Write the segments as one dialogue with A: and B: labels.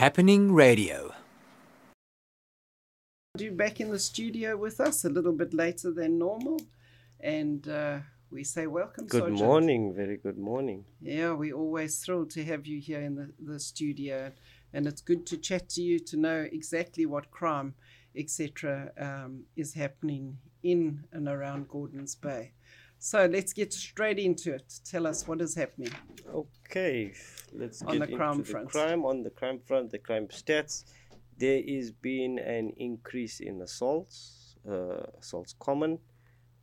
A: Happening Radio.
B: You back in the studio with us a little bit later than normal, and uh, we say welcome.
C: Good
B: Sergeant.
C: morning, very good morning.
B: Yeah, we're always thrilled to have you here in the, the studio, and it's good to chat to you to know exactly what crime, etc., um, is happening in and around Gordons Bay. So let's get straight into it. Tell us what is happening.
C: Okay, let's
B: On
C: get
B: the crime
C: into the crime. On the crime front, the crime stats. There is been an increase in assaults, uh, assaults common,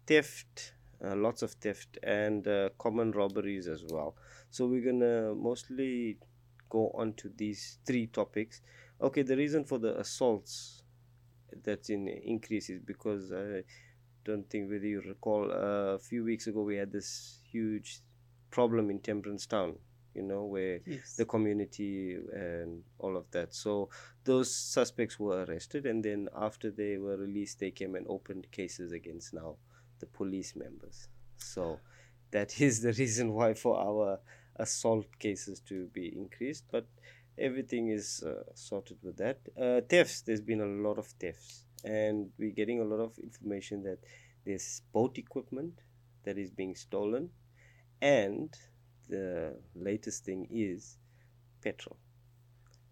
C: theft, uh, lots of theft, and uh, common robberies as well. So we're gonna mostly go on to these three topics. Okay, the reason for the assaults that's in increase is because I don't think whether you recall uh, a few weeks ago we had this huge problem in Temperance Town, you know, where
B: Yes.
C: the community and all of that. So those suspects were arrested, and then after they were released, they came and opened cases against now the police members. So that is the reason why for our assault cases to be increased, but everything is uh, sorted with that. Uh, thefts, there's been a lot of thefts, and we're getting a lot of information that there's boat equipment that is being stolen, and the latest thing is petrol.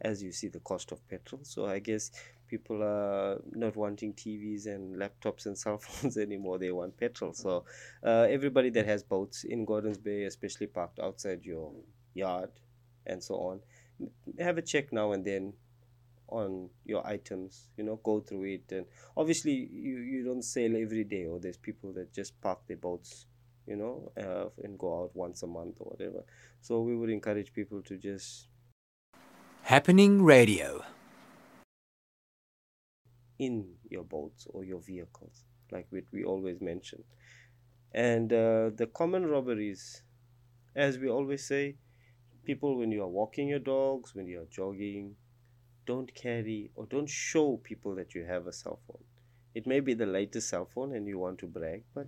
C: As you see, the cost of petrol. So I guess people are not wanting TVs and laptops and cell phones anymore. They want petrol. So uh, everybody that has boats in Gordons Bay, especially parked outside your yard and so on, have a check now and then on your items you know go through it and obviously you you don't sail every day or there's people that just park their boats you know uh, and go out once a month or whatever so we would encourage people to just
A: Happening Radio.
C: in your boats or your vehicles, like we, we always mention. And uh, the common robberies, as we always say, people, when you are walking your dogs, when you are jogging, don't carry or don't show people that you have a cell phone. It may be the latest cell phone and you want to brag, but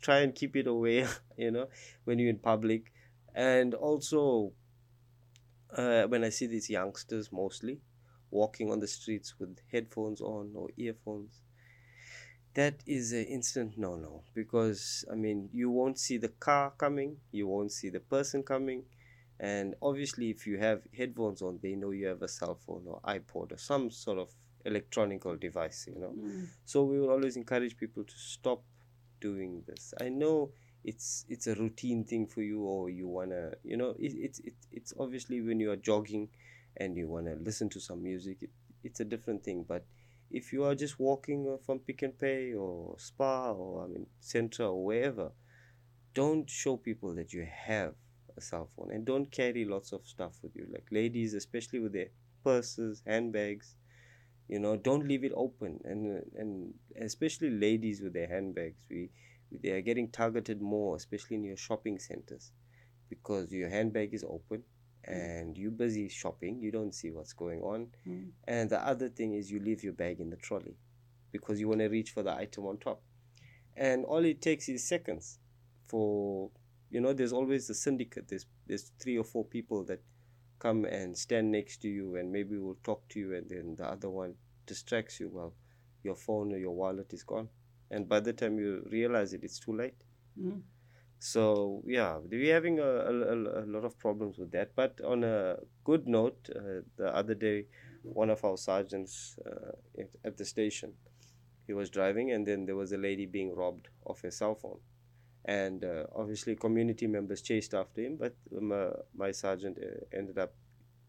C: try and keep it away, you know, when you're in public. And also, uh, when I see these youngsters mostly, walking on the streets with headphones on or earphones that is an instant no no because i mean you won't see the car coming you won't see the person coming and obviously if you have headphones on they know you have a cell phone or ipod or some sort of electronical device you know. Hmm. So we will always encourage people to stop doing this. I know it's it's a routine thing for you or you want to you know it, it's it, it's obviously when you are jogging and you want to listen to some music it, it's a different thing. But if you are just walking from pick and pay or spa or i mean centra or wherever don't show people that you have a cell phone and don't carry lots of stuff with you. Like ladies especially with their purses handbags you know don't leave it open. And and especially ladies with their handbags we they are getting targeted more especially in your shopping centers because your handbag is open and you're busy shopping you don't see what's going on.
B: Mm.
C: and the other thing is you leave your bag in the trolley because you want to reach for the item on top. And all it takes is seconds for you know there's always a syndicate. There's there's three or four people that come and stand next to you and maybe will talk to you and then the other one distracts you well your phone or your wallet is gone. And by the time you realize it it's too late.
B: Mm.
C: so yeah we're having a, a, a- lot of problems with that. But on a good note uh, the other day one of our sergeants uh, at, at the station he was driving and then there was a lady being robbed of her cell phone and uh, obviously community members chased after him but um, uh, my sergeant uh, ended up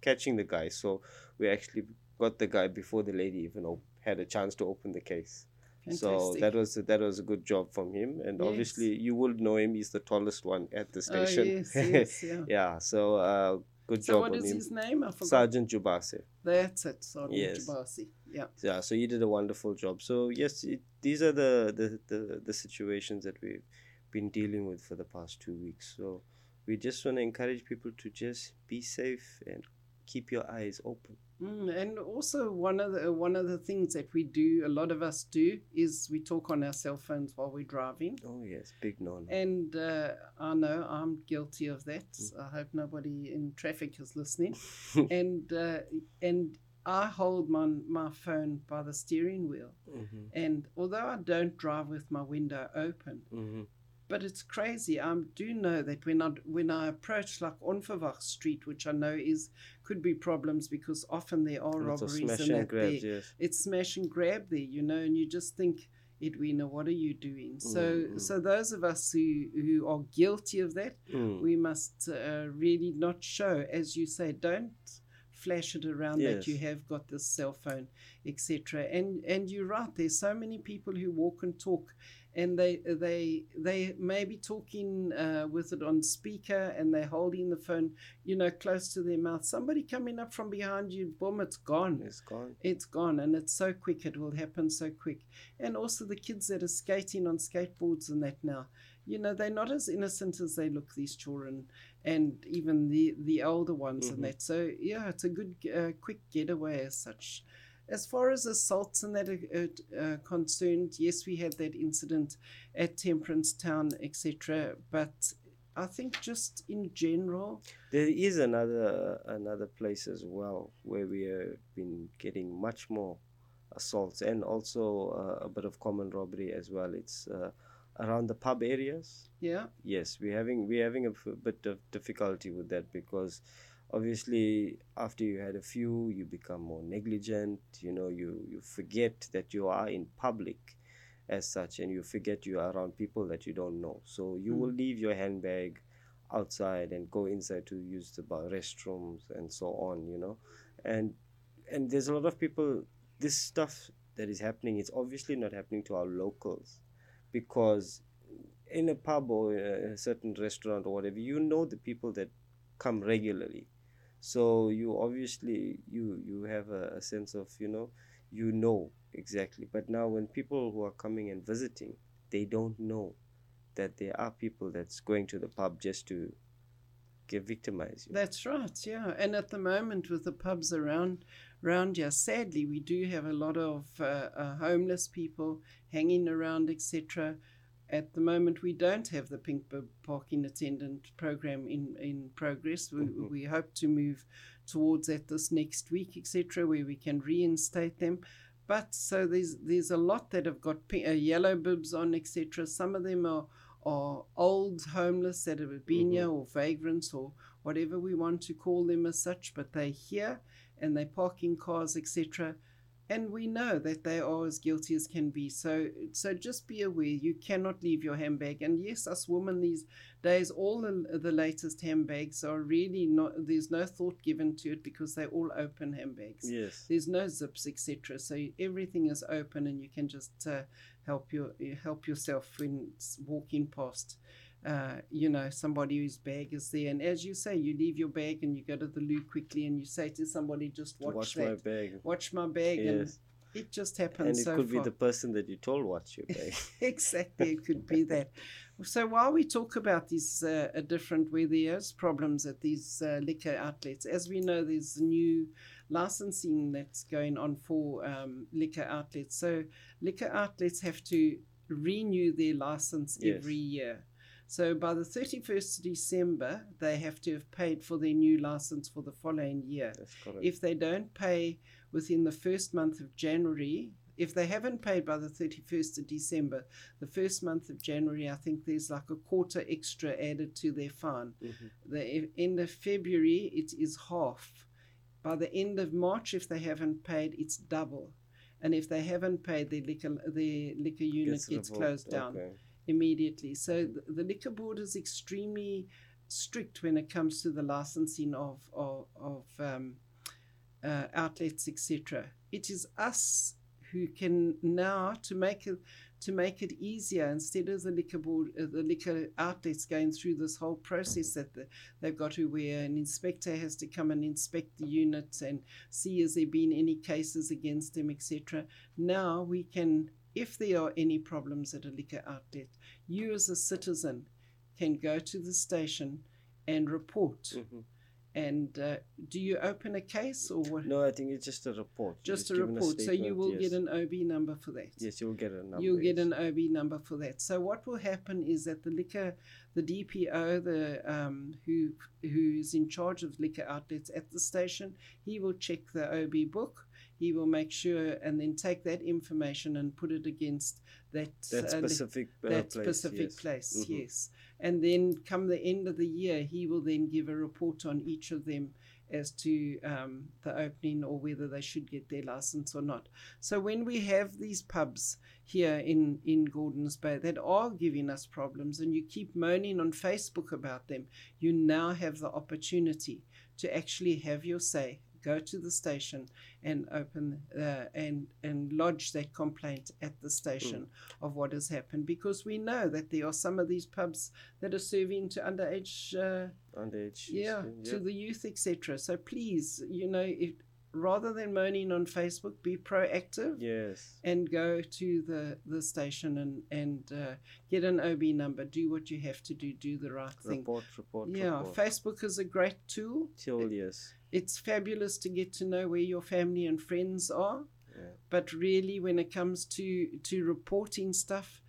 C: catching the guy so we actually got the guy before the lady even op- had a chance to open the case so that was that was a good job from him and
B: Yes.
C: obviously you would know him he's the tallest one at the
B: Oh,
C: station
B: yes, yes, yeah.
C: yeah so uh, good
B: So
C: job
B: what
C: on
B: is
C: him
B: his name? I forgot.
C: sergeant jubase
B: That's it, Sergeant
C: Yes.
B: Jabasi. Yeah.
C: yeah so he did a wonderful job so yes it, these are the, the the the situations that we've been dealing with for the past two weeks so we just want to encourage people to just be safe and keep your eyes open.
B: Mm, and also one of the one of the things that we do, a lot of us do, is we talk on our cell phones while we're driving.
C: Oh yes, big no.
B: And uh, I know I'm guilty of that. I hope nobody in traffic is listening. and uh, and I hold my my phone by the steering wheel.
C: hmm
B: And although I don't drive with my window open,
C: hmm
B: but it's crazy. I do know that when I when I approach like Onverwacht Street, which I know is could be problems because often there are
C: Lots
B: robberies and that
C: grabs.
B: there.
C: Yes.
B: It's smash and grab there, you know, and you just think, Edwina, what are you doing? So
C: Mm,
B: so those of us who who are guilty of that,
C: Mm.
B: we must uh, really not show, as you say, don't flash it around that you have got this cell phone, etc. And and you're right. There's so many people who walk and talk, and they they they may be talking uh, with it on speaker, and they're holding the phone, you know, close to their mouth. Somebody coming up from behind you, boom, it's gone.
C: It's gone.
B: It's gone, and it's so quick. It will happen so quick. And also the kids that are skating on skateboards and that now, you know, they're not as innocent as they look. These children, and even the the older ones
C: Mhm.
B: and that. So yeah, it's a good uh, quick getaway as such. As far as assaults and that are uh, concerned, yes, we had that incident at Temperance Town, etc. But I think just in general,
C: There is another another place as well where we have been getting much more assaults and also uh, a bit of common robbery as well. It's uh, around the pub areas.
B: yeah,
C: Yes, we're having we're having a f- bit of difficulty with that because obviously after you had a few, you become more negligent. You know, you you forget that you are in public as such, and you forget you are around people that you don't know. So you will hmm. leave your handbag outside and go inside to use the bar, restrooms and so on. You know, and and there's a lot of people. This stuff that is happening is obviously not happening to our locals because in a pub or a certain restaurant or whatever you know the people that come regularly so you obviously you you have a, a sense of you know you know exactly but now when people who are coming and visiting they don't know that there are people that's going to the pub just to get victimize you
B: That's right, yeah. And at the moment, with the pubs around around here, sadly, we do have a lot of uh, uh, homeless people hanging around, etc. At the moment, we don't have the pink bib parking attendant program in in progress. We,
C: Mhm.
B: we hope to move towards that this next week, etc., where we can reinstate them. But so there's there's a lot that have got pink, uh, yellow bibs on, etc. Some of them are are old homeless that have been here or vagrants or whatever we want to call them as such, but they're here and they park in cars, etc. And we know that they are as guilty as can be. So, so just be aware you cannot leave your handbag. And yes, us women these days, all the, the latest handbags are really not. There's no thought given to it because they're all open handbags.
C: yes
B: There's no zips, etc. So everything is open, and you can just uh, help your help yourself when walking past. Uh, you know, somebody whose bag is there, and as you say, you leave your bag and you go to the loo quickly, and you say to somebody, "Just watch,
C: watch, my bag
B: watch my bag,"
C: Yes.
B: and it just happens.
C: and it
B: so
C: could be the person that you told watch your bag
B: exactly, it could be that. So while we talk about these uh, uh, different where there's problems at these uh, liquor outlets, as we know, there's new licensing that's going on for um, liquor outlets. So liquor outlets have to renew their license
C: Yes.
B: every year. So by the 31st of December, they have to have paid for their new license for the following year.
C: that's
B: If they don't pay within the first month of January, if they haven't paid by the 31st of December, the first month of January, I think there's like a quarter extra added to their fine.
C: Mhm.
B: The end of February, it is half. By the end of March, if they haven't paid, it's double. And if they haven't paid, their liquor, their liquor unit gets,
C: revoked,
B: closed down
C: okay.
B: Immediately. So the, the liquor board is extremely strict when it comes to the licensing of of, of um, uh, outlets, etc. It is us who can now to make it to make it easier instead of the liquor board, uh, the liquor outlets going through this whole process that the, they've got to where an inspector has to come and inspect the units and see has there been any cases against them, etc. Now we can, if there are any problems at a liquor outlet, you as a citizen can go to the station and report
C: Mhm.
B: And uh, do you open a case or what?
C: No, I think it's just a report.
B: Just a report. so you will
C: yes.
B: get an OB number for that.
C: Yes, you'll get a number.
B: You'll get an OB number for that. So what will happen is that the liquor, the DPO, the um, who who is in charge of liquor outlets at the station, he will check the OB book. He will make sure and then take that information and put it against that
C: that
B: uh,
C: specific uh,
B: that
C: place,
B: specific
C: yes.
B: place.
C: Mhm.
B: Yes, and then come the end of the year, he will then give a report on each of them as to um, the opening or whether they should get their license or not. So when we have these pubs here in in Gordons Bay that are giving us problems, and you keep moaning on Facebook about them, you now have the opportunity to actually have your say. Go to the station and open uh, and and lodge that complaint at the station of what has happened because we know that there are some of these pubs that are serving to underage uh,
C: Underage.
B: yeah,
C: yes,
B: to the youth, etc. So please, you know, if, rather than moaning on Facebook, be proactive
C: Yes.
B: and go to the, the station and and uh, get an OB number. Do what you have to do. Do the right thing.
C: Report, report,
B: yeah,
C: report.
B: Facebook is a great tool.
C: Till yes.
B: It's fabulous to get to know where your family and friends are.
C: Yeah.
B: But really, when it comes to to reporting stuff,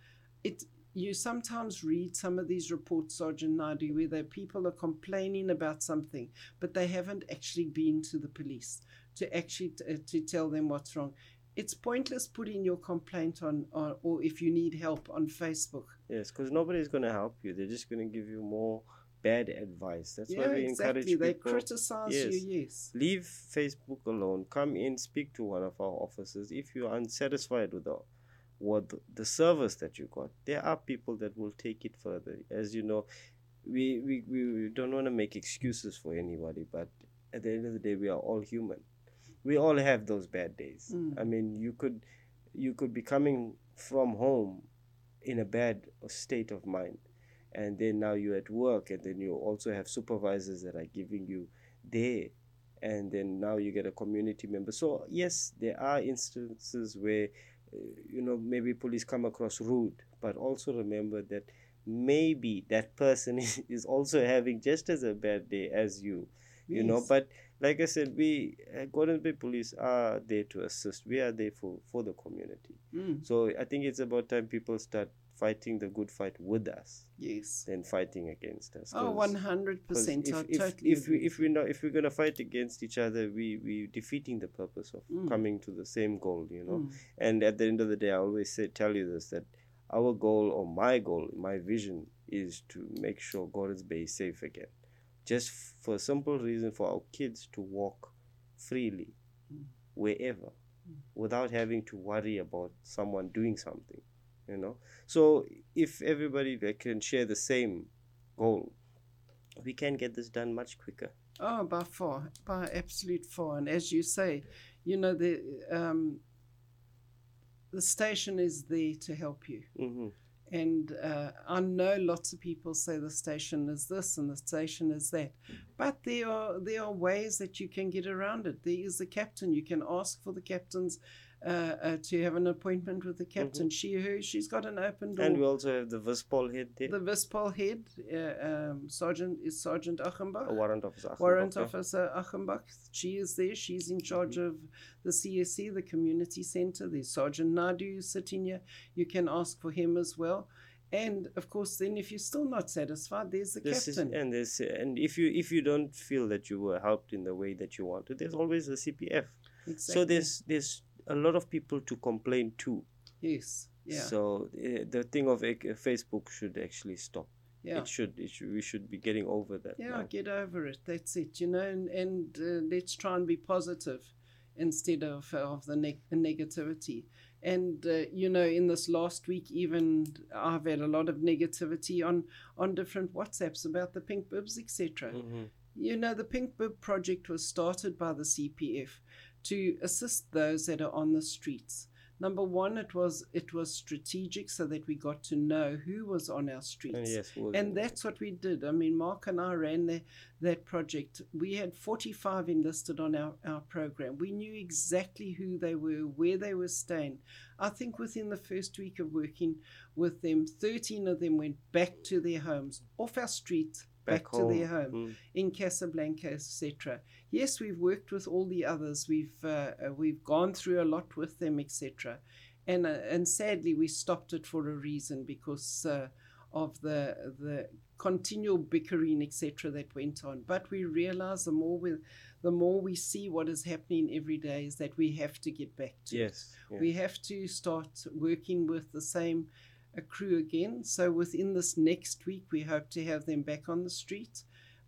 B: it you sometimes read some of these reports, Sergeant Naidoo, where the people are complaining about something, but they haven't actually been to the police to actually t- uh, to tell them what's wrong. It's pointless putting your complaint on, on or if you need help on Facebook.
C: Yes, because nobody's going to help you. They're just going to give you more bad advice. That's
B: yeah,
C: why we
B: exactly.
C: encourage
B: They
C: people.
B: criticize
C: Yes.
B: you. Yes.
C: Leave Facebook alone. Come in, speak to one of our officers. If you're unsatisfied with the the, the service that you got, there are people that will take it further. As you know, we we, we don't want to make excuses for anybody, but at the end of the day, we are all human. We all have those bad days.
B: Mm.
C: I mean, you could you could be coming from home in a bad state of mind and then now you're at work and then you also have supervisors that are giving you there and then now you get a community member. So yes there are instances where uh, you know maybe police come across rude but also remember that maybe that person is, is also having just as a bad day as you you know. But like i said we uh, Gordon Bay police are there to assist. We are there for for the community.
B: Mm,
C: so i think it's about time people start fighting the good fight with us
B: yes.
C: than fighting against us
B: Oh,
C: 'cause-
B: one hundred
C: 'cause
B: percent.
C: if,
B: totally
C: if we if we not if we're gonna fight against each other we we defeating the purpose of
B: Mm.
C: coming to the same goal you know
B: Mm,
C: and at the end of the day i always say tell you this that our goal or my goal my vision is to make sure gordon's bay is safe again just f- for a simple reason for our kids to walk freely
B: Mm.
C: wherever
B: Mm.
C: without having to worry about someone doing something you know so if everybody can share the same goal we can get this done much quicker
B: Oh, by far, by absolute far. And as you say, you know the um, the station is there to help you.
C: hmm
B: And uh, I know lots of people say the station is this and the station is that, but there are there are ways that you can get around it. There is the captain. You can ask for the captain's uh, uh, to have an appointment with the captain. She her she's got an open door.
C: and we also have the vispol head there
B: the Vispol head, uh, um, Sergeant is Sergeant Achenbach.
C: a warrant officer
B: Warrant
C: okay?
B: Officer Achenbach, she is there. She's in charge of the CSC, the community center. There's Sergeant Naidoo sitting here. You can ask for him as well. And of course, then if you're still not satisfied, there's the
C: this is
B: captain.
C: and this and if you if you don't feel that you were helped in the way that you wanted there's always the cpf
B: exactly.
C: so there's there's a lot of people to complain to
B: yes, yeah,
C: so uh, the thing of uh, facebook should actually stop
B: yeah.
C: it should it should we should be getting over that
B: Yeah,
C: now.
B: get over it. That's it, you know, and, and uh, let's try and be positive instead of, of the neg- negativity. And, uh, you know, in this last week, even I've had a lot of negativity on, on different WhatsApps about the pink bibs, etc.
C: Mhm.
B: You know, the Pink Bib project was started by the CPF to assist those that are on the streets. Number one, it was it was strategic so that we got to know who was on our streets.
C: and yes we'll-
B: And that's what we did. I mean, Mark and I ran the, that project. We had 45 enlisted on our, our program. We knew exactly who they were, where they were staying. I think within the first week of working with them, 13 of them went back to their homes, off our street, back,
C: Back
B: to their
C: home. Mm.
B: in Casablanca, etc. Yes, we've worked with all the others. We've uh, uh, we've gone through a lot with them, etc. And uh, and sadly, we stopped it for a reason because uh, of the the continual bickering, etc. That went on. But we realize the more we the more we see what is happening every day is that we have to get back to it.
C: Yes.
B: We have to start working with the same crew again. So within this next week, we hope to have them back on the street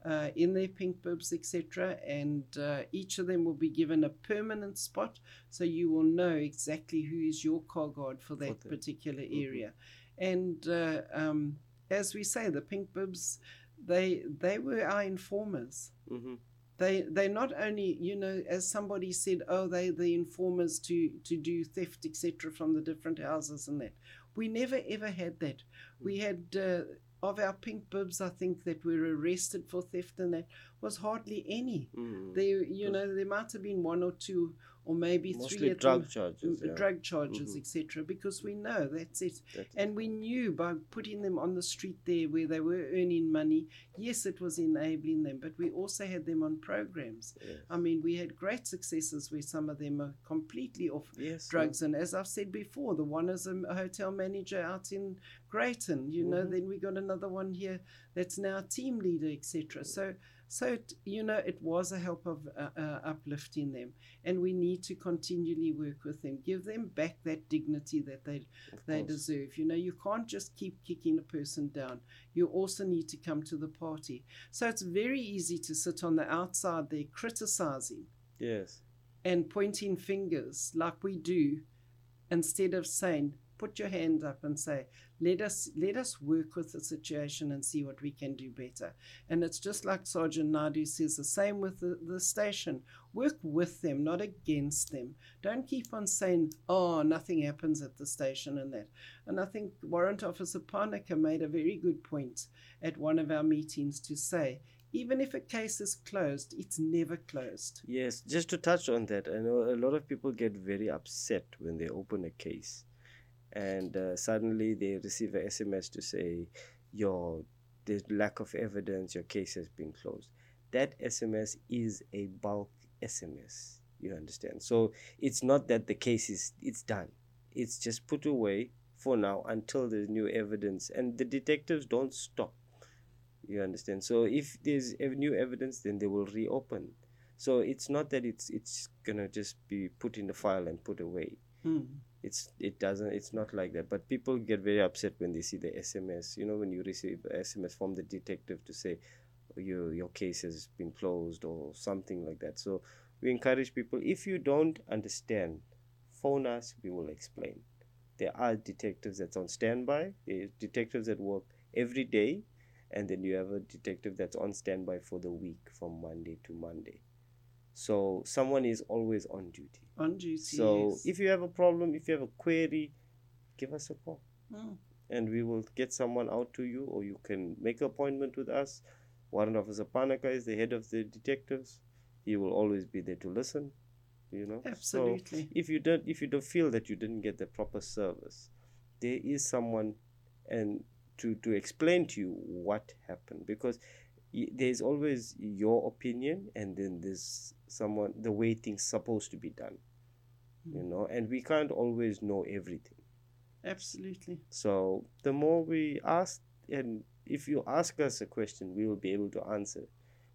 B: uh, in their pink bibs, etc. And uh, each of them will be given a permanent spot, so you will know exactly who is your car guard for that
C: the-
B: particular
C: Mhm.
B: area. And uh, um, as we say, the pink bibs, they they were our informers
C: Mhm.
B: they they not only you know as somebody said oh they the informers to to do theft etc from the different houses and that we never ever had that. We had uh, of our pink bibs i think that were arrested for theft and that was hardly any.
C: Mm.
B: there you know there might have been one or two or maybe three
C: Mostly
B: at
C: drug charges. Yeah.
B: drug charges
C: Mhm.
B: etc because we know that's it
C: That's-
B: and we knew by putting them on the street there where they were earning money, yes, it was enabling them, but we also had them on programs.
C: yes.
B: I mean, we had great successes where some of them are completely off
C: yes.
B: drugs. And as I've said before, the one is a hotel manager out in Greyton, you know,
C: Mhm.
B: then we got another one here that's now a team leader, etc. So, so it, you know, it was a help of uh, uh, uplifting them, and we need to continually work with them, give them back that dignity that they
C: Of
B: they
C: course.
B: deserve. You know, you can't just keep kicking a person down. You also need to come to the party. So it's very easy to sit on the outside there criticizing
C: Yes.
B: and pointing fingers like we do instead of saying, put your hand up and say, let us let us work with the situation and see what we can do better. And it's just like Sergeant Naidoo says, the same with the, the station. Work with them, not against them. Don't keep on saying, oh, nothing happens at the station and that. And I think Warrant Officer Parnaker made a very good point at one of our meetings to say, even if a case is closed, it's never closed.
C: Yes, just to touch on that, I know a lot of people get very upset when they open a case and uh, suddenly they receive a SMS to say, your there's lack of evidence, your case has been closed. That SMS is a bulk SMS. You understand? So it's not that the case is it's done. It's just put away for now until there's new evidence, and the detectives don't stop. You understand? So if there's new evidence, then they will reopen. So it's not that it's it's gonna just be put in the file and put away.
B: Hmm.
C: It's it doesn't. It's not like that. But people get very upset when they see the SMS. You know, when you receive SMS from the detective to say oh, your your case has been closed or something like that. So we encourage people if you don't understand, phone us. We will explain. There are detectives that's on standby. Detectives that work every day, and then you have a detective that's on standby for the week from Monday to Monday. So someone is always on duty.
B: On duty.
C: So
B: yes.
C: if you have a problem, if you have a query, give us a call
B: Hmm.
C: and we will get someone out to you or you can make an appointment with us. Warrant Officer Panaka is the head of the detectives. He will always be there to listen. You know? So
B: Absolutely.
C: if you don't if you don't feel that you didn't get the proper service, there is someone and to, to explain to you what happened because there's always your opinion and then there's someone the way things supposed to be done you
B: Mm.
C: know and we can't always know everything
B: Absolutely.
C: so the more we ask and if you ask us a question we will be able to answer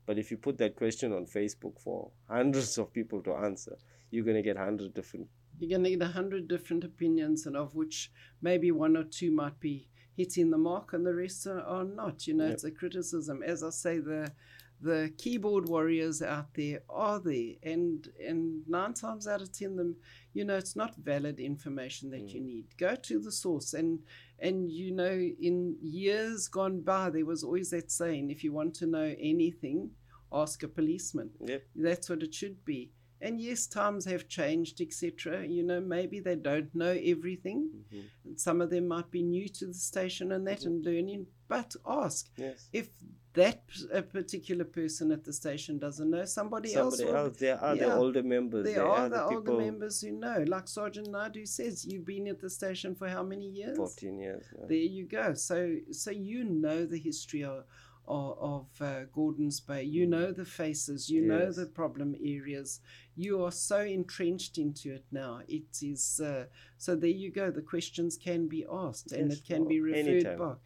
C: but if you put that question on facebook for hundreds of people to answer you're going to get 100 different
B: You're going to get a hundred different opinions, and of which maybe one or two might be hitting the mark, and the rest are, are not. You know,
C: Yep.
B: it's a criticism. As I say, the the keyboard warriors out there are there, and and nine times out of ten, them, you know, it's not valid information that you mm. need. Go to the source, and and you know, in years gone by, there was always that saying: if you want to know anything, ask a policeman.
C: Yep.
B: That's what it should be. And yes, times have changed, etc. You know, maybe they don't know everything.
C: Mhm.
B: And some of them might be new to the station and that and learning, but ask.
C: yes
B: If that a particular person at the station doesn't know, somebody,
C: somebody
B: else
C: else there are the older members
B: There
C: there
B: are the
C: the
B: older members who know. Like Sergeant Naidoo says, you've been at the station for how many years?
C: 14 years now.
B: There you go. So so you know the history of, of, of uh, Gordons Bay. You know the faces, you know the problem areas. You are so entrenched into it now. It is uh, so. There you go. The questions can be asked, and
C: Yes,
B: it can be referred
C: anytime.
B: back.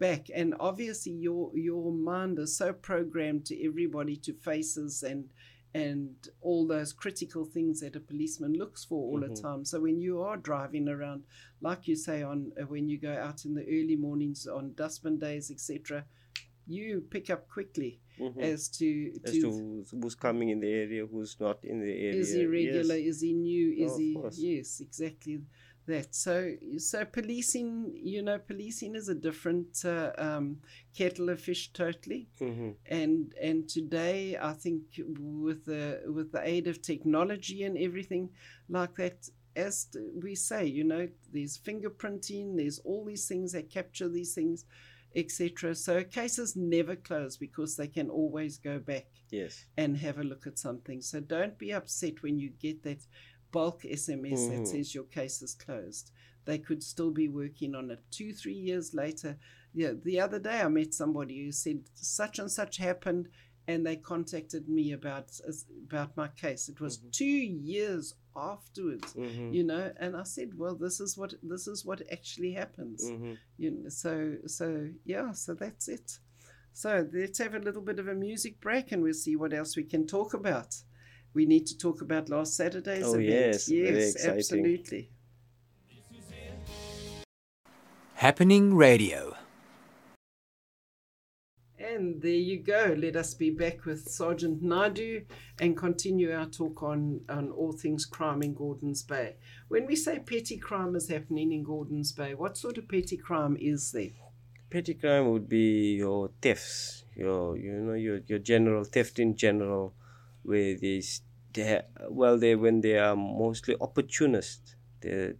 B: Back and obviously your your mind is so programmed to everybody to faces and and all those critical things that a policeman looks for all the
C: Mhm.
B: time. So when you are driving around, like you say, on uh, when you go out in the early mornings on dustbin days, etc., you pick up quickly
C: Mhm.
B: as to
C: as
B: to,
C: to who's, coming in the area, who's not in the area.
B: is he regular,
C: Yes.
B: is he new, is
C: of
B: he yes, exactly that. So so policing, you know, policing is a different uh, um, kettle of fish totally.
C: Mhm.
B: and and today I think with the with the aid of technology and everything like that as we say you know there's fingerprinting there's all these things that capture these things etc so cases never close because they can always go back
C: Yes.
B: and have a look at something so don't be upset when you get that bulk sms that
C: Mhm.
B: says your case is closed they could still be working on it two three years later yeah the other day i met somebody who said such and such happened and they contacted me about about my case it was
C: Mhm.
B: two years afterwards
C: Mhm.
B: you know and i said well this is what this is what actually happens
C: Mhm.
B: you know, so so yeah so that's it so let's have a little bit of a music break and we'll see what else we can talk about we need to talk about last saturday's
C: Oh,
B: event
C: yes,
B: yes
C: exciting.
B: absolutely
A: Happening Radio.
B: And there you go. Let us be back with Sergeant Naidoo and continue our talk on, on all things crime in Gordons Bay. When we say petty crime is happening in Gordons Bay, what sort of petty crime is there?
C: Petty crime would be your thefts, your you know your your general theft in general, where these they well they when they are mostly opportunist. They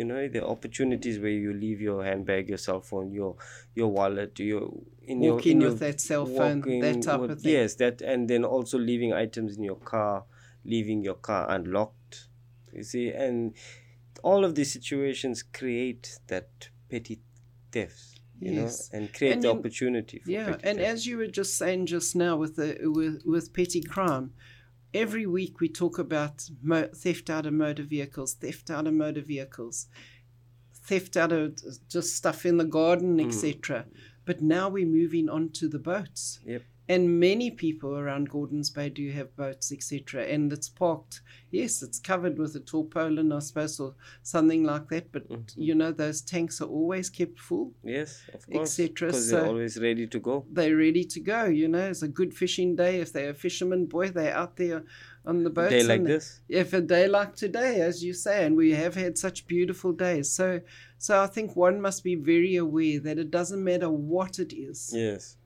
C: you know the opportunities where you leave your handbag, your cell phone, your your wallet, your in your
B: Walking
C: in your
B: that cell phone, that type
C: with-
B: of thing.
C: Yes, that and then also leaving items in your car, leaving your car unlocked. You see, and all of these situations create that petty thefts. You
B: Yes.
C: know, and create
B: And
C: the
B: you-
C: opportunity for
B: Yeah, and
C: theft.
B: as you were just saying just now with the with, with petty crime, every week we talk about mo- theft out of motor vehicles, theft out of motor vehicles, theft out of just stuff in the garden,
C: Mm.
B: etc. But now we're moving on to the boats.
C: Yep.
B: And many people around Gordons Bay do have boats, etc. And it's parked. Yes, it's covered with a tarpaulin, I suppose, or something like that. But
C: Mhm.
B: you know, those tanks are always kept full
C: Yes, of course.
B: etc.
C: Because
B: So-
C: they're always ready to go.
B: they're ready to go. You know, it's a good fishing day. If they're a fisherman boy, they're out there on the boats.
C: Day like
B: and
C: this.
B: If a day like today, as you say, and we have had such beautiful days. So, so I think one must be very aware that it doesn't matter what it is,
C: Yes,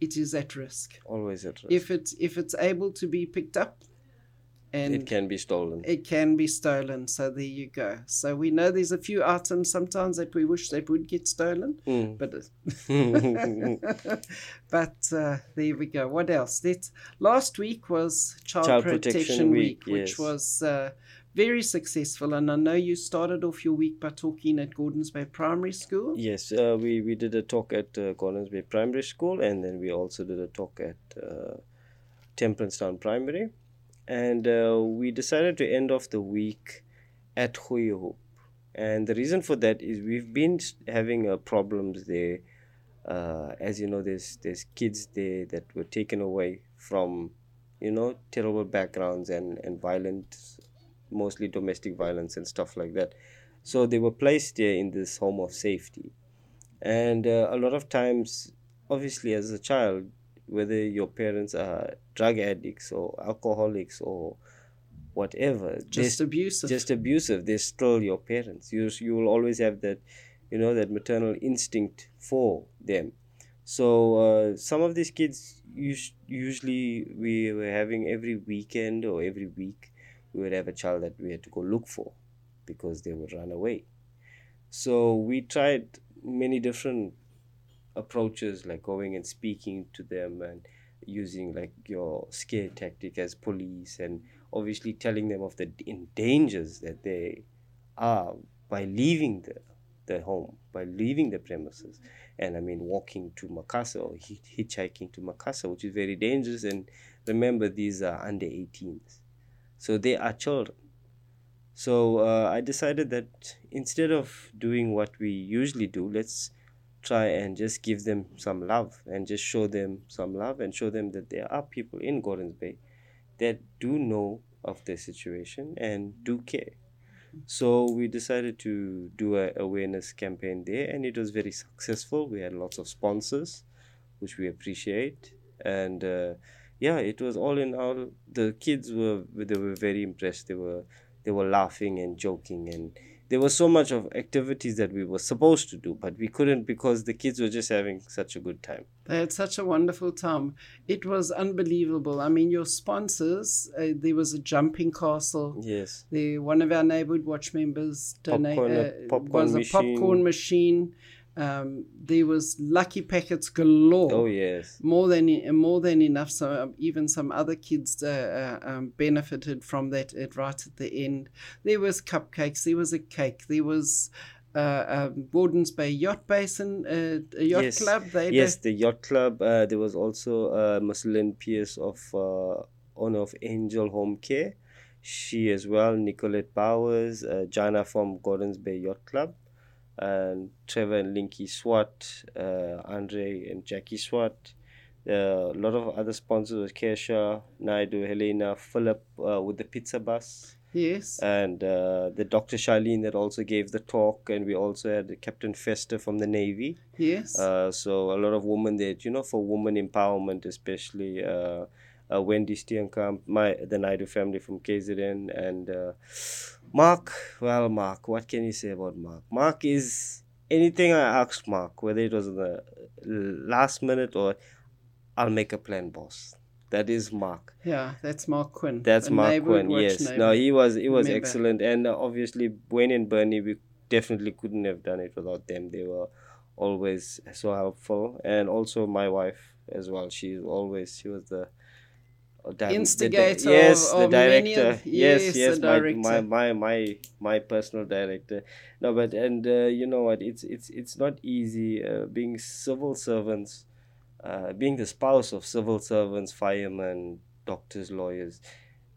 B: it is at risk.
C: always at risk.
B: If it's if it's able to be picked up, and
C: it can be stolen.
B: it can be stolen. So there you go. So we know there's a few items sometimes that we wish that would get stolen,
C: Mm.
B: but but uh, there we go. What else? Let's, last week was Child,
C: Child
B: Protection,
C: Protection
B: Week,
C: Week,
B: which was uh, very successful. And I know you started off your week by talking at Gordons Bay Primary School.
C: Yes, uh, we, we did a talk at uh, Gordons Bay Primary School and then we also did a talk at uh, Temperance Town Primary. And uh, we decided to end off the week at Hope. And the reason for that is we've been having uh, problems there. Uh, as you know, there's there's kids there that were taken away from, you know, terrible backgrounds and, and violent, mostly domestic violence and stuff like that. So they were placed there in this home of safety. And uh, a lot of times, obviously, as a child, whether your parents are drug addicts or alcoholics or whatever,
B: Just abusive.
C: just abusive, they're still your parents. You, you will always have that, you know, that maternal instinct for them. So uh, some of these kids, us- usually we were having every weekend or every week, we would have a child that we had to go look for because they would run away. So we tried many different approaches, like going and speaking to them and using like your scare tactic as police, and obviously telling them of the dangers that they are by leaving the, the home, by leaving the premises, and I mean walking to Macassar or hitchhiking to Macassar, which is very dangerous. And remember, these are under 18s, so they are children. So uh, I decided that instead of doing what we usually do, let's try and just give them some love and just show them some love and show them that there are people in Gordons Bay that do know of their situation and do care. So we decided to do a awareness campaign there, and it was very successful. We had lots of sponsors, which we appreciate, and uh, yeah, it was all in all. The kids were they were very impressed. They were they were laughing and joking and there was so much of activities that we were supposed to do but we couldn't because the kids were just having such a good time
B: They had such a wonderful time. It was unbelievable. I mean, your sponsors, uh, there was a jumping castle.
C: yes
B: The, one of our neighborhood watch members donated
C: Popcorn-
B: uh,
C: popcorn
B: was a
C: machine.
B: popcorn machine. Um, there was lucky packets galore.
C: oh yes
B: more than more than enough. So um, even some other kids uh, uh, um, benefited from that at right at the end. There was cupcakes. There was a cake. There was uh, um, Gordons Bay Yacht Basin uh, a yacht
C: Yes.
B: club. They
C: yes the yacht club uh, there was also uh, Marceline Pierce of uh, owner of Angel Home Care she as well Nicolette Powers, uh, Jana from Gordons Bay Yacht Club and Trevor and Linky Swat uh, Andre and Jackie Swat uh, a lot of other sponsors with Kesha Naidoo Helena Philip uh, with the pizza bus
B: yes.
C: and uh, the Dr. Charlene that also gave the talk and we also had Captain Fester from the Navy
B: Yes.
C: uh, so a lot of women that you know for women empowerment, especially uh, uh, Wendy Steenkamp, my the Naidoo family from KZN, and uh, Mark. Well, Mark, what can you say about Mark? Mark is anything I asked Mark, whether it was in the last minute or I'll make a plan, boss. That is Mark.
B: yeah, that's Mark Quinn.
C: That's
B: a
C: Mark Quinn. Yes. No, he was he was
B: member.
C: excellent, and uh, obviously Wayne and Bernie, we definitely couldn't have done it without them. They were always so helpful, and also my wife as well. She's always she was the. Di- the
B: Instigator
C: yes, the director. yes,
B: yes,
C: yes, my,
B: director.
C: my my my my personal director. No, but and uh, you know what? It's it's it's not easy uh, being civil servants, uh, being the spouse of civil servants, firemen, doctors, lawyers.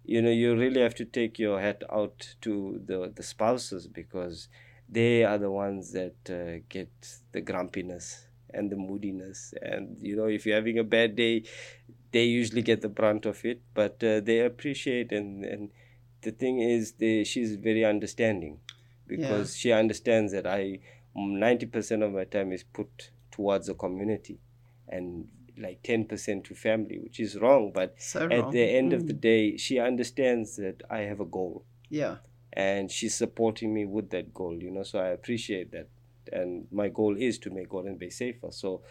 C: You know, you really have to take your hat out to the the spouses because they are the ones that uh, get the grumpiness and the moodiness. And you know, if you're having a bad day, they usually get the brunt of it. But uh, they appreciate and and the thing is, they she's very understanding because she understands that I ninety percent of my time is put towards the community, and like ten percent to family, which is wrong. But
B: So
C: at
B: wrong.
C: the end of the
B: Mm.
C: day, she understands that I have a goal
B: yeah,
C: and she's supporting me with that goal you know so i appreciate that and my goal is to make Gordon's Bay safer so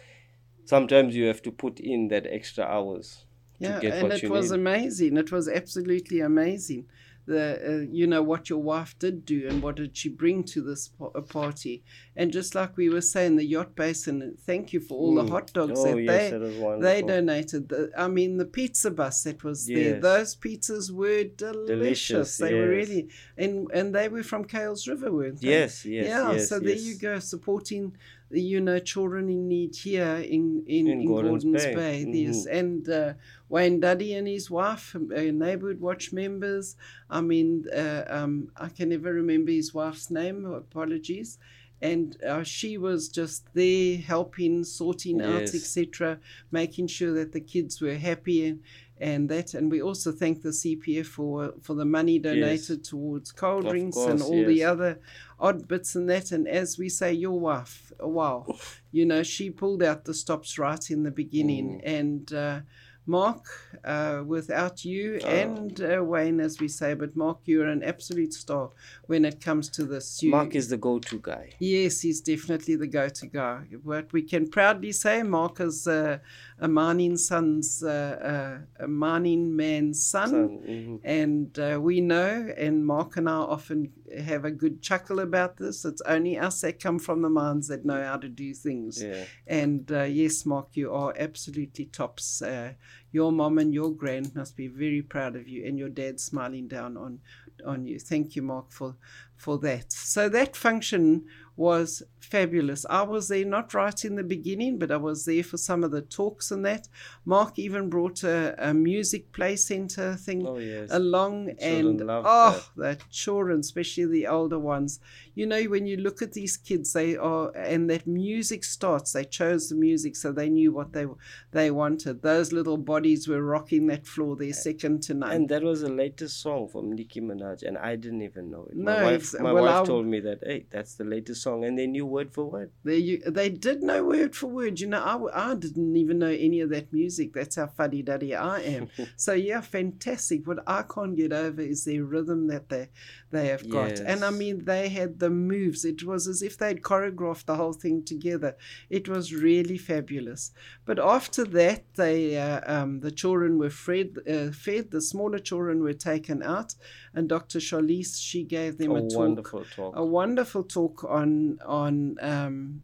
C: sometimes you have to put in that extra hours
B: yeah,
C: get
B: and it was
C: need.
B: amazing. It was absolutely amazing. The uh, you know what your wife did do and what did she bring to this uh, party, and just like we were saying, the yacht basin. Thank you for all the
C: Mm.
B: hot dogs
C: oh
B: that
C: yes
B: they
C: that
B: they donated. The, I mean, the pizza bus that was there. Those pizzas were delicious.
C: Delicious,
B: They were really, and and they were from Kuils River, weren't they?
C: yes yes
B: yeah.
C: yes,
B: so there you go, supporting the you know children in need here in in,
C: In
B: in,
C: Gordons
B: Gordons,
C: Bay.
B: Bay. Yes,
C: Mhm.
B: and uh, Wayne Duddy and his wife, uh, neighborhood watch members. I mean, uh, um, I can never remember his wife's name. Apologies. And uh, she was just there helping, sorting out, etc., making sure that the kids were happy and, and that. And we also thank the CPF for for the money donated towards cold
C: Of
B: drinks and
C: course,
B: all the other odd bits and that. And as we say, your wife, wow, you know, she pulled out the stops right in the beginning.
C: Mm.
B: And uh, Mark, uh, without you
C: Oh.
B: and uh, Wayne, as we say, but Mark, you're an absolute star when it comes to this. You,
C: Mark is the go-to guy
B: Yes, he's definitely the go-to guy. What we can proudly say, Mark is uh, a mining son's, uh, uh, a mining man's son,
C: Son, mhm.
B: and uh, we know, and Mark and I often have a good chuckle about this. It's only us that come from the mines that know how to do things.
C: yeah
B: And uh, yes, Mark, you are absolutely tops. Your mom and your grand must be very proud of you, and your dad smiling down on on you. Thank you, Mark, for for that. So that function was fabulous. I was there not right in the beginning, but I was there for some of the talks and that. Mark even brought a, a music play center thing
C: Oh yes.
B: along, and oh, the children, especially the older ones. You know, when you look at these kids, they are, and that music starts. They chose the music, so they knew what they they wanted. Those little bodies were rocking that floor. They're second to none.
C: And that was the latest song from Nicki Minaj, and I didn't even know it. My
B: No,
C: wife, my
B: well,
C: wife told me that, hey, that's the latest song, and they knew word for word.
B: They you, they did know word for word. You know, I, I didn't even know any of that music. That's how fuddy duddy I am. so yeah, fantastic. What I can't get over is their rhythm that they they have got. And I mean, they had the moves. It was as if they'd choreographed the whole thing together. It was really fabulous. But after that, they uh, um, the children were fed, uh, fed. The smaller children were taken out, and Dr. Charlize she gave them
C: a
B: a, talk
C: wonderful talk.
B: a wonderful talk on on um,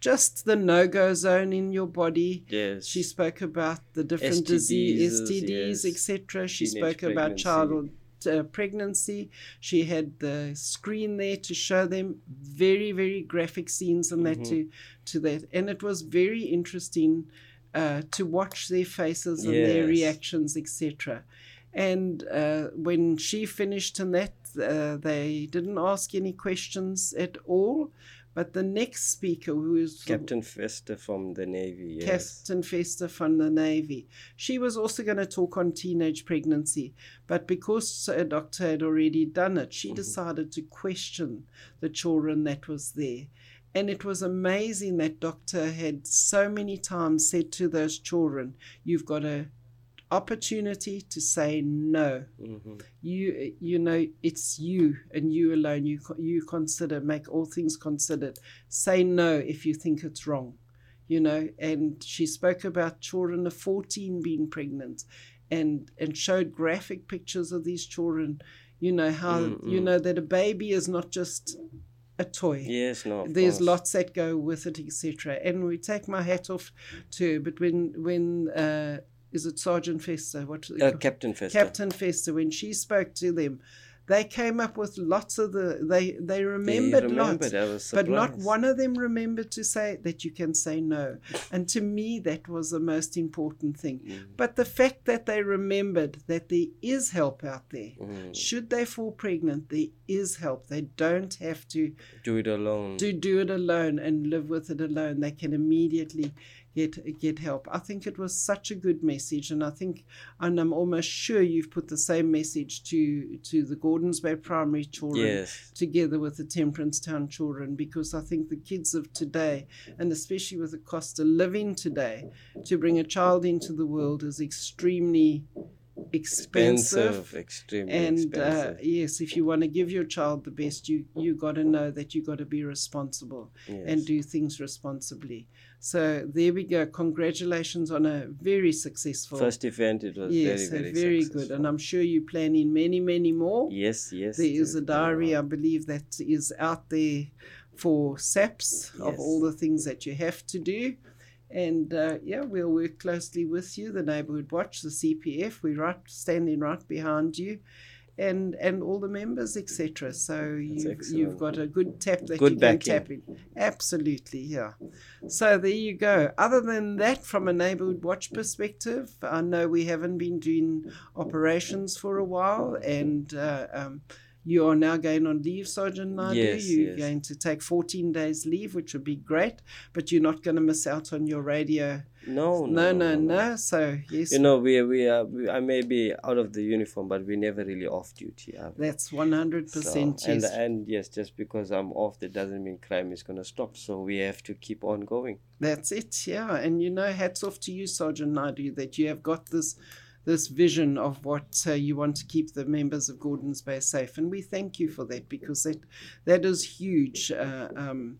B: just the no go zone in your body.
C: yes.
B: She spoke about the different disease,
C: STDs,
B: STDs,
C: yes.
B: etc. She
C: Teenage
B: spoke about
C: pregnancy.
B: Uh, pregnancy. She had the screen there to show them very very graphic scenes and that to to that, and it was very interesting uh, to watch their faces and their reactions, etc. And uh, when she finished in that, uh, they didn't ask any questions at all. But the next speaker, who was
C: Captain Fester from the Navy. Yes.
B: Captain Fester from the Navy. She was also going to talk on teenage pregnancy, but because a doctor had already done it, she
C: Mhm.
B: decided to question the children that was there. And it was amazing that doctor had so many times said to those children, "You've got a opportunity to say no.
C: hmm
B: You you know it's you and you alone. You you consider make all things considered. Say no if you think it's wrong." you know and she spoke about children of 14 being pregnant and and showed graphic pictures of these children you know how
C: Mm,
B: you know that a baby is not just a toy
C: Yes, no.
B: there's
C: course.
B: lots that go with it etc and we take my hat off to but when when uh is it sergeant fester what
C: Uh, Captain Fester.
B: captain fester when she spoke to them they came up with lots of the they they
C: They
B: remembered, lots but not one of them remembered to say that you can say no. And to me, that was the most important thing.
C: Mm,
B: But the fact that they remembered that there is help out there.
C: mm.
B: Should they fall pregnant, there is help. They don't have to
C: Do it alone.
B: do, do it alone and live with it alone. They can immediately get get help. I think it was such a good message, and I think, and I'm almost sure you've put the same message to to the Gordon's Bay Primary children
C: yes.
B: together with the Temperance Town children because I think the kids of today, and especially with the cost of living today, to bring a child into the world is extremely expensive.
C: Extremely
B: And uh, yes, if you want to give your child the best, you you got to know that you got to be responsible
C: yes.
B: and do things responsibly. So there we go. Congratulations on a very successful.
C: First event, it was
B: yes,
C: very, very,
B: very good, and I'm sure you're planning many, many more.
C: Yes, yes.
B: There is a diary, I believe, that is out there for SAPS of all the things that you have to do. And uh, yeah, we'll work closely with you, the Neighbourhood Watch, the CPF. We're right, standing right behind you, and and all the members, etc. So you've, you've got a good tap that
C: Good
B: you can tap in. Absolutely, yeah. So there you go. Other than that, from a Neighbourhood Watch perspective, I know we haven't been doing operations for a while, and uh, um, you are now going on leave, Sergeant Naidoo.
C: Yes,
B: you're
C: yes.
B: going to take 14 days leave, which would be great, but you're not going to miss out on your radio.
C: No,
B: No,
C: no,
B: no, no. So, yes,
C: You know, we we are. We, I may be out of the uniform, but we're never really off duty.
B: that's 100%
C: So, and
B: yes.
C: and yes, just because I'm off, that doesn't mean crime is gonna stop. So we have to keep on going.
B: That's it, yeah. And you know, hats off to you, Sergeant Naidoo, that you have got this this vision of what uh, you want to keep the members of Gordon's Bay safe, and we thank you for that because that that is huge. Uh, um,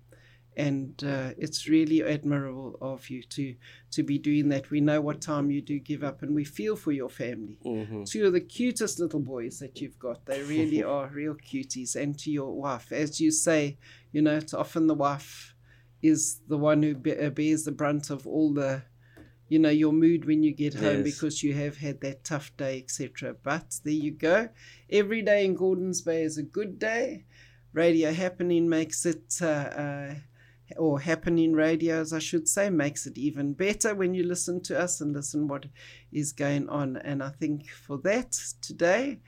B: and uh, it's really admirable of you to to be doing that. We know what time you do give up, and we feel for your family.
C: hmm
B: Two of the cutest little boys that you've got. They really are real cuties. And to your wife, as you say, you know, it's often the wife is the one who be- uh, bears the brunt of all the you know your mood when you get home
C: Yes.
B: because you have had that tough day etc but there you go. Every day in Gordon's Bay is a good day. Radio happening makes it uh, uh, or happening radio as i should say makes it even better when you listen to us and listen what is going on. And i think for that today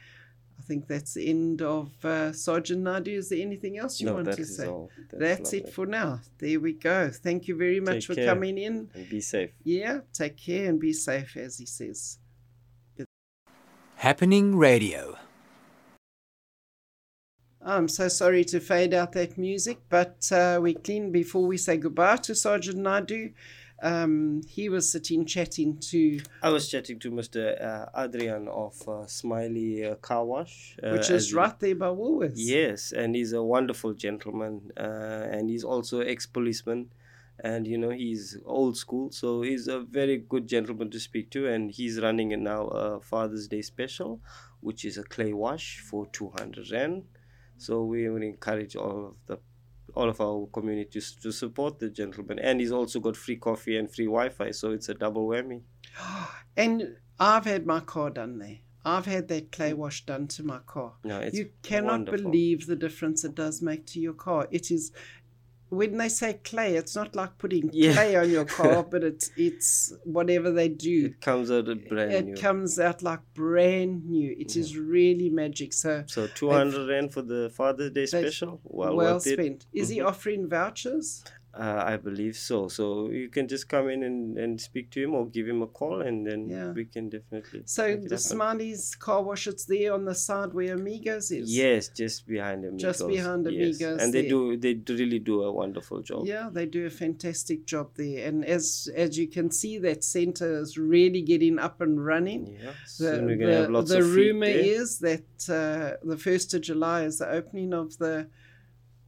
B: i think that's the end of uh, sergeant Naidoo is there anything else you
C: no,
B: want
C: that
B: to
C: is
B: say
C: all.
B: that's it for now. There we go. Thank you very much
C: Take
B: for
C: care.
B: coming in.
C: And be safe.
B: Yeah, take care and be safe, as he says.
A: Happening Radio.
B: I'm so sorry to fade out that music, but uh, we clean before we say goodbye to Sergeant Naidoo. Um, he was sitting chatting to,
C: I was chatting to Mr. Uh, Adrian of uh, Smiley uh, Car Wash. Uh,
B: which is right there by Woolworths.
C: Yes, and he's a wonderful gentleman, uh, and he's also ex-policeman, and you know he's old school, so he's a very good gentleman to speak to, and he's running it now a Father's Day special, which is a clay wash for two hundred rand. So we would encourage all of the all of our communities to support the gentleman, and he's also got free coffee and free Wi-Fi, so it's a double whammy.
B: And I've had my car done there. I've had that clay mm. wash done to my car.
C: No, it's
B: you cannot
C: wonderful.
B: believe the difference it does make to your car. It is when they say clay, it's not like putting
C: Yeah.
B: clay on your car, but it's it's whatever they do.
C: It comes out brand
B: It
C: new.
B: It comes out like brand new. It is really magic. So
C: so two hundred rand for the Father's Day special. Well,
B: well
C: worth it.
B: spent. Is he
C: Mhm.
B: offering vouchers?
C: Uh, I believe so. So you can just come in and, and speak to him or give him a call, and then
B: Yeah.
C: we can definitely.
B: So the. Smiley's car wash, it's there on the side where Amigos is.
C: Yes, just behind Amigos.
B: Just behind
C: yes.
B: Amigos
C: and they
B: there.
C: do they really do a wonderful job.
B: Yeah, they do a fantastic job there, and as as you can see, that centre is really getting up and running.
C: Yeah.
B: The,
C: Soon we're gonna have
B: the,
C: lots
B: the
C: of feet
B: rumor is that uh, the first of July is the opening of the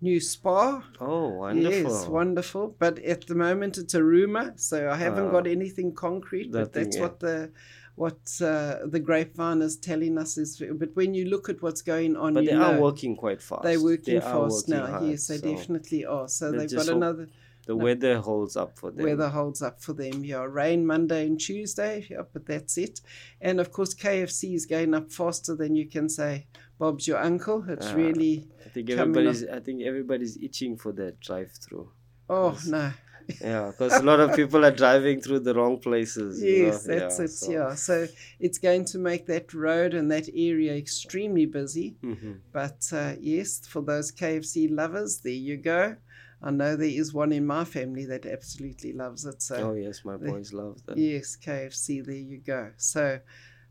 B: new spa.
C: Oh, wonderful!
B: Yes, wonderful. But at the moment, it's a rumor, so I haven't
C: Ah.
B: got anything concrete. But
C: Nothing,
B: that's
C: yeah.
B: what the what uh, the grapevine is telling us is. But when you look at what's going on,
C: but they
B: know,
C: are working quite fast.
B: They're working
C: They
B: fast
C: working
B: now.
C: hard,
B: yes, they
C: so
B: definitely are. So they've got another
C: The
B: no.
C: weather holds up for them.
B: weather holds up for them. Yeah, rain Monday and Tuesday. Yeah, but that's it. And of course, KFC is going up faster than you can say. Bob's your uncle. It's
C: Ah,
B: really
C: I think everybody's. I think everybody's itching for that drive-through.
B: oh no.
C: Yeah, because a lot of people are driving through the wrong places.
B: Yes,
C: know,
B: that's
C: yeah,
B: it.
C: so-
B: Yeah, so it's going to make that road and that area extremely busy.
C: Mhm.
B: But uh, yes, for those KFC lovers, there you go. I know there is one in my family that absolutely loves it. So
C: Oh yes, my
B: the-
C: boys love that.
B: Yes, KFC. There you go. So,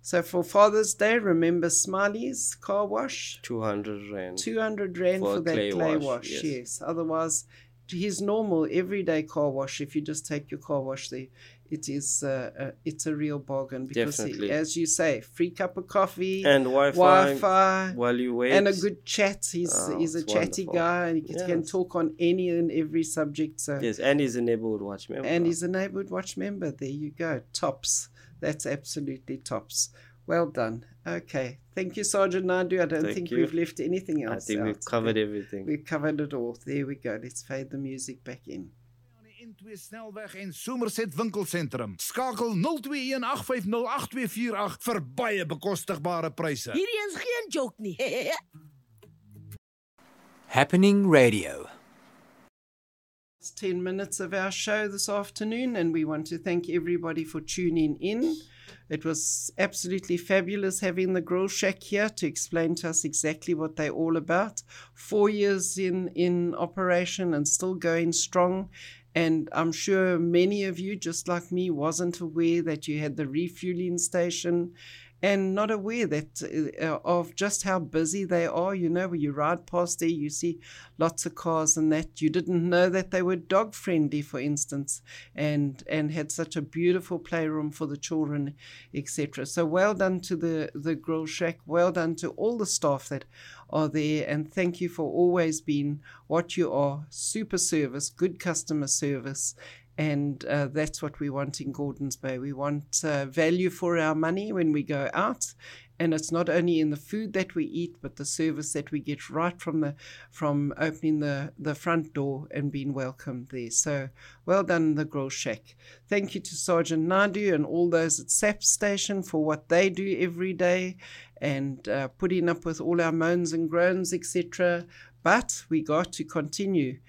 B: so for Father's Day, remember Smiley's car wash,
C: Two hundred rand.
B: two hundred rand
C: For
B: for, that
C: clay
B: clay,
C: wash,
B: wash.
C: yes.
B: Yes. Otherwise, his normal everyday car wash. If you just take your car wash there, it is uh, uh, it's a real bargain because, as you say, free cup of coffee,
C: and Wi-Fi,
B: Wi-Fi.
C: while you wait.
B: And a good chat. He's
C: Oh,
B: he's a chatty
C: wonderful.
B: guy, and he can- can talk on any and every subject. So
C: Yes, and he's a neighborhood watch member.
B: and he's a neighborhood watch member. There you go. Tops. That's absolutely tops. Well done. Okay. Thank you, Sergeant Naidoo. I don't
C: Thank
B: think
C: you.
B: we've left anything else.
C: I
B: else.
C: think we've
B: out.
C: covered everything.
B: We've covered it all. There we go. Let's fade the music back in.
D: aan die N2 snelweg en Somerset winkelsentrum. Skakel 0218508248 vir baie bekostigbare pryse.
E: Hierdie is geen joke nie.
A: Happening Radio.
B: It's 10 minutes of our show this afternoon, and we want to thank everybody for tuning in. It was absolutely fabulous having the Grill Shack here to explain to us exactly what they're all about. Four years in, in operation and still going strong. And I'm sure many of you, just like me, wasn't aware that you had the refueling station and not aware that uh, of just how busy they are. You know, when you ride past there, you see lots of cars and that you didn't know that they were dog friendly, for instance, and and had such a beautiful playroom for the children, etc. So well done to the the Grill Shack. Well done to all the staff that are there, and thank you for always being what you are: super service, good customer service. And uh, that's what we want in Gordon's Bay. We want uh, value for our money when we go out, and it's not only in the food that we eat, but the service that we get right from the from opening the, the front door and being welcomed there. So well done, the Grill Shack. Thank you to Sergeant Naidoo and all those at SAP Station for what they do every day and uh, putting up with all our moans and groans, etc. But we got to continue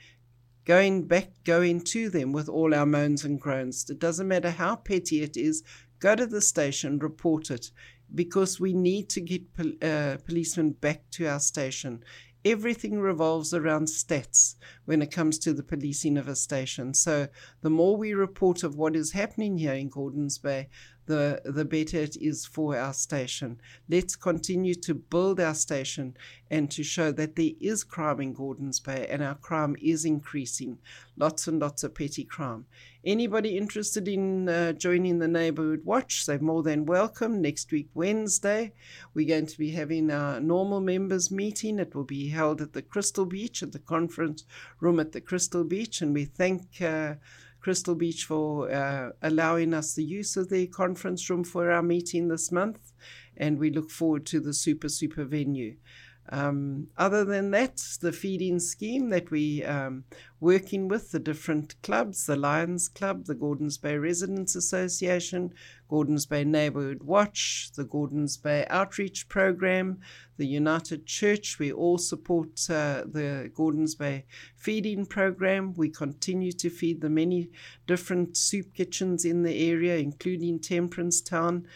B: going back, going to them with all our moans and groans. It doesn't matter how petty it is, go to the station, report it because we need to get pol- uh, policemen back to our station. Everything revolves around stats when it comes to the policing of a station. So, the more we report of what is happening here in Gordon's Bay, the, the better it is for our station. Let's continue to build our station and to show that there is crime in Gordon's Bay and our crime is increasing. Lots and lots of petty crime. Anybody interested in uh, joining the Neighbourhood Watch, they're more than welcome. Next week, Wednesday, we're going to be having our normal members meeting. It will be held at the Crystal Beach, at the conference room at the Crystal Beach, and we thank. Uh, Crystal Beach for uh, allowing us the use of their conference room for our meeting this month, and we look forward to the super, super venue. Um, other than that, the feeding scheme that we um, working with the different clubs, the Lions Club, the Gordon's Bay Residents Association, Gordon's Bay Neighbourhood Watch, the Gordon's Bay Outreach Program, the United Church. We all support uh, the Gordon's Bay feeding program. We continue to feed the many different soup kitchens in the area, including Temperance Town,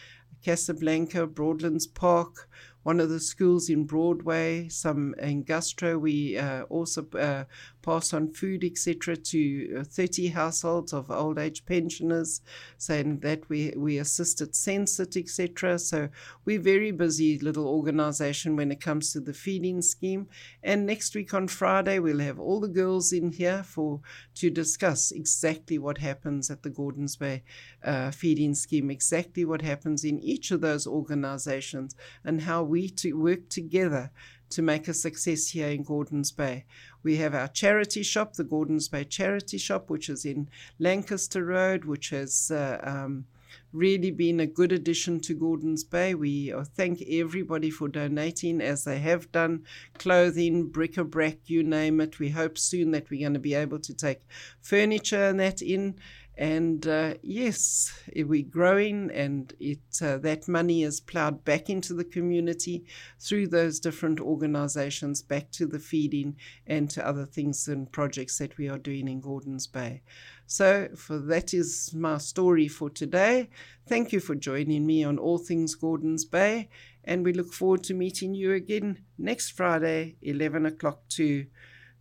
B: Casablanca, Broadlands Park one of the schools in Broadway, some in Gastro. We uh, also uh, pass on food, etc., to uh, 30 households of old age pensioners, saying that we, we assist at Sensit, etc. So we're very busy little organization when it comes to the feeding scheme. And next week on Friday, we'll have all the girls in here for to discuss exactly what happens at the Gordon's Bay uh, feeding scheme, exactly what happens in each of those organizations, and how we to work together to make a success here in Gordon's Bay. We have our charity shop, the Gordon's Bay Charity Shop, which is in Lancaster Road, which has uh, um, really been a good addition to Gordon's Bay. We uh, thank everybody for donating as they have done clothing, bric-a-brac, you name it. We hope soon that we're going to be able to take furniture and that in. And uh, yes, we're growing, and it uh, that money is ploughed back into the community through those different organisations, back to the feeding and to other things and projects that we are doing in Gordon's Bay. So, for that is my story for today. Thank you for joining me on All Things Gordon's Bay, and we look forward to meeting you again next Friday, 11 o'clock to,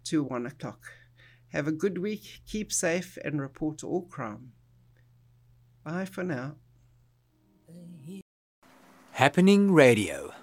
B: to 1 o'clock. Have a good week, keep safe, and report all crime. Bye for now.
A: Happening Radio.